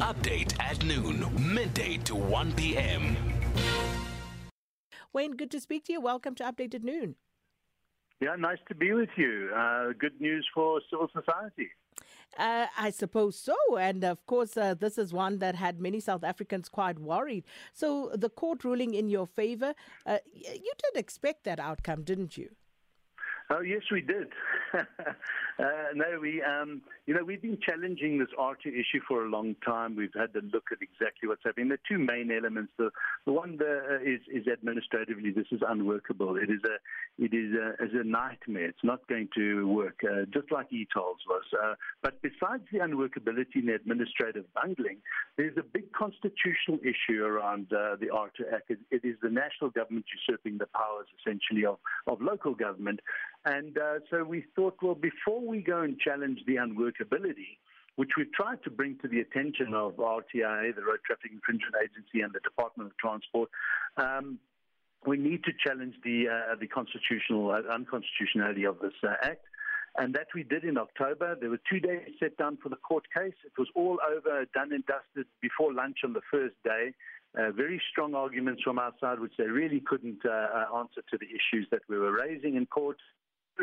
Update at noon, midday to 1 p.m. Wayne, good to speak to you. Welcome to Updated Noon. Yeah, nice to be with you. Uh, good news for civil society. Uh, I suppose so. And of course, uh, this is one that had many South Africans quite worried. So, the court ruling in your favor, uh, you did expect that outcome, didn't you? Oh yes, we did. uh, no, we um, you know we've been challenging this AARTO issue for a long time. We've had to look at exactly what's happening. The two main elements. The the one the, uh, is is administratively this is unworkable. It is a it is a, is a nightmare. It's not going to work, uh, just like e-tolls was. Uh, but besides the unworkability and the administrative bungling, there's a big constitutional issue around uh, the AARTO Act. It, it is the national government usurping the powers essentially of, of local government. And uh, so we thought, well, before we go and challenge the unworkability, which we've tried to bring to the attention of RTI, the Road Traffic Infringement Agency, and the Department of Transport, um, we need to challenge the uh, the constitutional uh, unconstitutionality of this uh, act. And that we did in October. There were two days set down for the court case. It was all over, done and dusted before lunch on the first day. Uh, very strong arguments from our side, which they really couldn't uh, uh answer to the issues that we were raising in court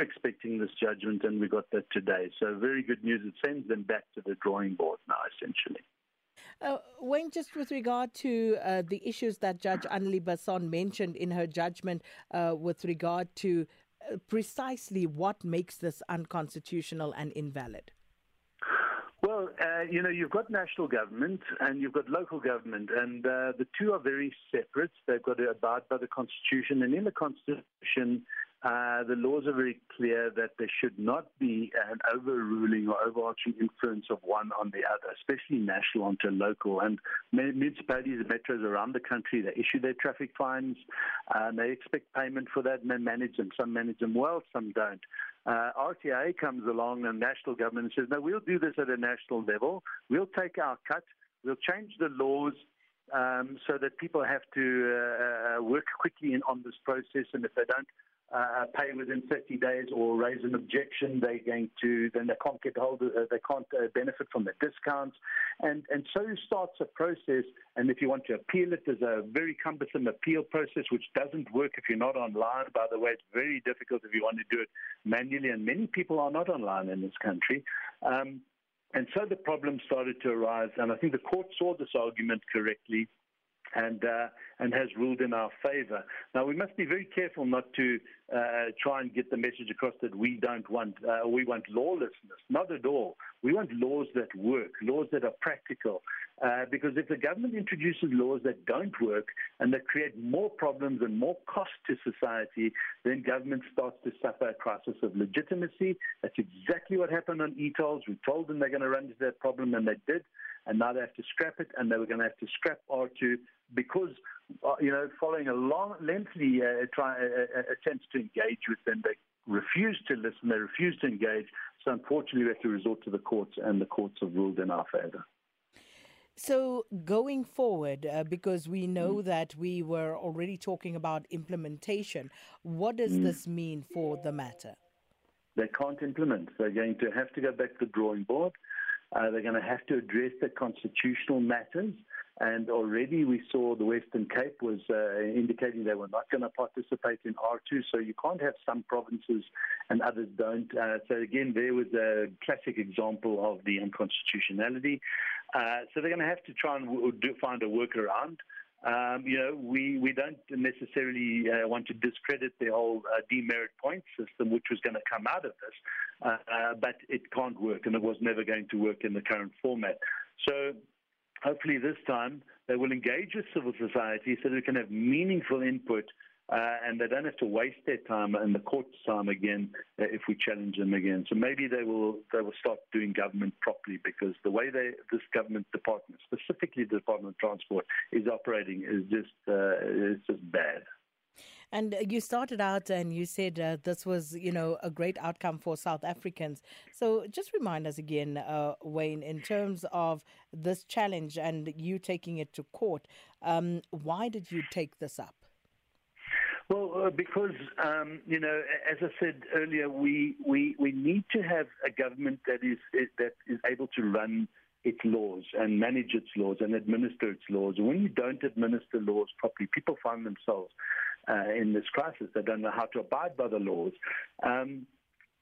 expecting this judgment, and we got that today. So, very good news. It sends them back to the drawing board now, essentially. Uh, Wayne, just with regard to uh, the issues that Judge Annelie Basson mentioned in her judgment uh, with regard to uh, precisely what makes this unconstitutional and invalid. Well, uh, you know, you've got national government and you've got local government, and uh, the two are very separate. They've got to abide by the Constitution, and in the Constitution, uh, the laws are very clear that there should not be an overruling or overarching influence of one on the other, especially national onto local. And municipalities and metros around the country, they issue their traffic fines, and they expect payment for that, and they manage them. Some manage them well, some don't. Uh, RTA comes along, and national government says, no, we'll do this at a national level. We'll take our cut. We'll change the laws um, so that people have to uh, uh work quickly in, on this process, and if they don't, uh, pay within 30 days or raise an objection, they're going to then they can't get hold uh, they can't uh, benefit from the discounts, and and so starts a process. And if you want to appeal it, there's a very cumbersome appeal process which doesn't work if you're not online. By the way, it's very difficult if you want to do it manually, and many people are not online in this country. Um, and so the problem started to arise, and I think the court saw this argument correctly and uh, and has ruled in our favour. Now we must be very careful not to uh, try and get the message across that we don't want uh, we want lawlessness. Not at all. We want laws that work, laws that are practical. Uh, because if the government introduces laws that don't work and that create more problems and more cost to society, then government starts to suffer a crisis of legitimacy. That's exactly what happened on e-tolls. We told them they're going to run into that problem, and they did and now they have to scrap it, and they were going to have to scrap AARTO because, you know, following a long, lengthy uh, try, uh, uh, attempts to engage with them, they refused to listen, they refused to engage. So unfortunately, we have to resort to the courts, and the courts have ruled in our favour. So, going forward, uh, because we know mm. that we were already talking about implementation, what does mm. this mean for the matter? They can't implement. They're going to have to go back to the drawing board. Uh, they're going to have to address the constitutional matters. And already we saw the Western Cape was uh, indicating they were not going to participate in AARTO. So you can't have some provinces and others don't. Uh, so again, there was a classic example of the unconstitutionality. Uh, so they're going to have to try and w- do, find a workaround. Um, you know, we, we don't necessarily uh, want to discredit the whole uh, demerit point system, which was going to come out of this, uh, uh, but it can't work, and it was never going to work in the current format. So hopefully this time they will engage with civil society so we can have meaningful input uh, and they don't have to waste their time and the court's time again uh, if we challenge them again. So maybe they will they will start doing government properly because the way they this government department, specifically the Department of Transport, is operating is just uh, is just bad. And you started out and you said uh, this was, you know, a great outcome for South Africans. So just remind us again, uh, Wayne, in terms of this challenge and you taking it to court, um, why did you take this up? Well, uh, because um, you know, as I said earlier, we, we we need to have a government that is that is able to run its laws and manage its laws and administer its laws. When you don't administer laws properly, people find themselves uh, in this crisis. They don't know how to abide by the laws. Um,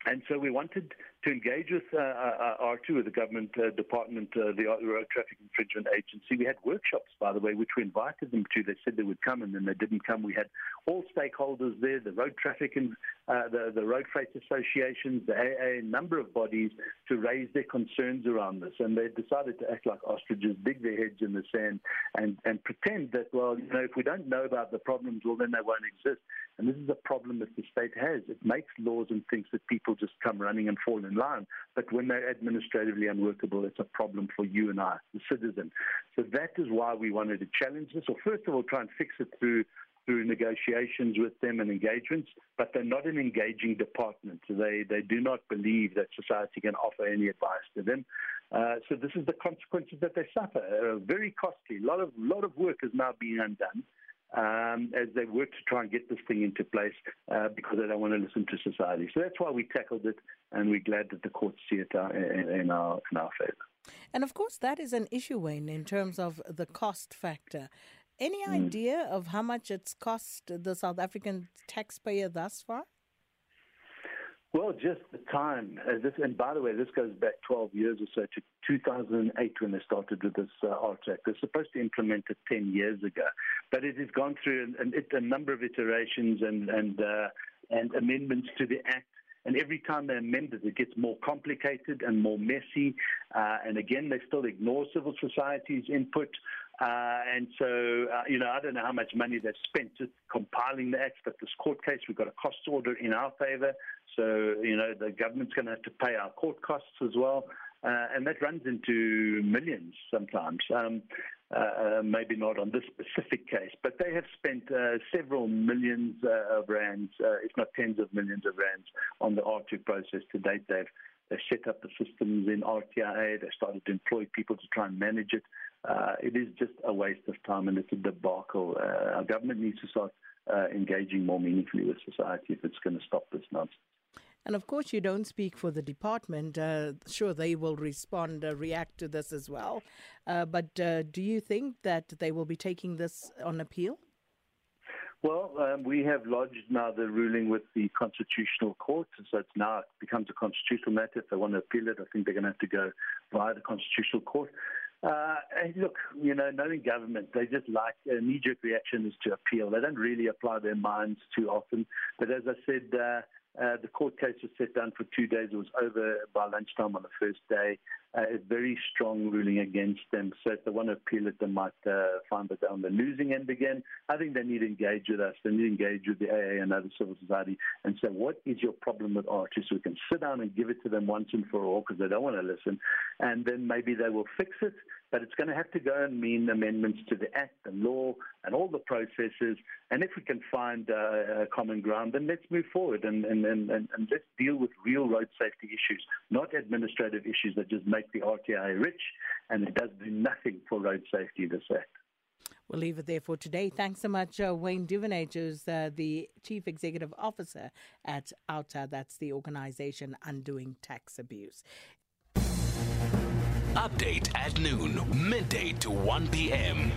and so we wanted to engage with uh, uh, AARTO, the government uh, department, uh, the Road Traffic Infringement Agency. We had workshops, by the way, which we invited them to. They said they would come, and then they didn't come. We had all stakeholders there, the road traffic and uh, the, the road freight associations, the AA, a number of bodies to raise their concerns around this. And they decided to act like ostriches, dig their heads in the sand, and, and pretend that, well, you know, if we don't know about the problems, well, then they won't exist. And this is a problem that the state has. It makes laws and thinks that people just come running and fall in line. But when they're administratively unworkable, it's a problem for you and I, the citizen. So that is why we wanted to challenge this, or first of all, try and fix it through through negotiations with them and engagements, but they're not an engaging department. They they do not believe that society can offer any advice to them. Uh, so this is the consequences that they suffer. Uh, very costly. A lot of lot of work is now being undone um, as they work to try and get this thing into place uh, because they don't want to listen to society. So that's why we tackled it, and we're glad that the courts see it uh, in, our, in our favor. And of course, that is an issue, Wayne, in terms of the cost factor. Any mm. idea of how much it's cost the South African taxpayer thus far? Well, just the time. Uh, and by the way, this goes back 12 years or so to 2008 when they started with this uh, Act. They're supposed to implement it 10 years ago, but it has gone through an, an, a number of iterations and and uh, and amendments to the Act. And every time they amend it, it gets more complicated and more messy. Uh, and again, they still ignore civil society's input. Uh, and so, uh, you know, I don't know how much money they've spent just compiling the act, but this court case, we've got a cost order in our favor. So, you know, the government's going to have to pay our court costs as well. Uh, and that runs into millions sometimes. Um, uh, uh, maybe not on this specific case, but they have spent uh, several millions of rands, if not tens of millions of rands, on the AARTO process to date. They've they set up the systems in RTI. They started to employ people to try and manage it. Uh, it is just a waste of time and it's a debacle. our government needs to start engaging more meaningfully with society if it's going to stop this nonsense. And of course, you don't speak for the department. Uh, sure, they will respond, uh, react to this as well. Uh, but uh, do you think that they will be taking this on appeal? Well, um, we have lodged now the ruling with the Constitutional Court, and so it's now becomes a constitutional matter. If they want to appeal it, I think they're going to have to go via the Constitutional Court. Uh, look, you know, knowing government, they just like knee-jerk reaction is to appeal. They don't really apply their minds too often. But as I said, uh, uh, the court case was set down for two days. It was over by lunchtime on the first day. Uh, a very strong ruling against them. So if they want to appeal it, they might uh, find that they're on the losing end again. I think they need to engage with us. They need to engage with the AA and other civil society and say, what is your problem with AARTO? So we can sit down and give it to them once and for all because they don't want to listen. And then maybe they will fix it but it's going to have to go and mean amendments to the Act and law and all the processes. And if we can find uh, common ground, then let's move forward and, and, and, and, let's deal with real road safety issues, not administrative issues that just make the RTI rich and it does do nothing for road safety, this Act. We'll leave it there for today. Thanks so much, uh, Wayne Duvenage, who's uh, the Chief Executive Officer at OUTA. That's the organization Undoing Tax Abuse. Update at noon, midday to 1 p.m.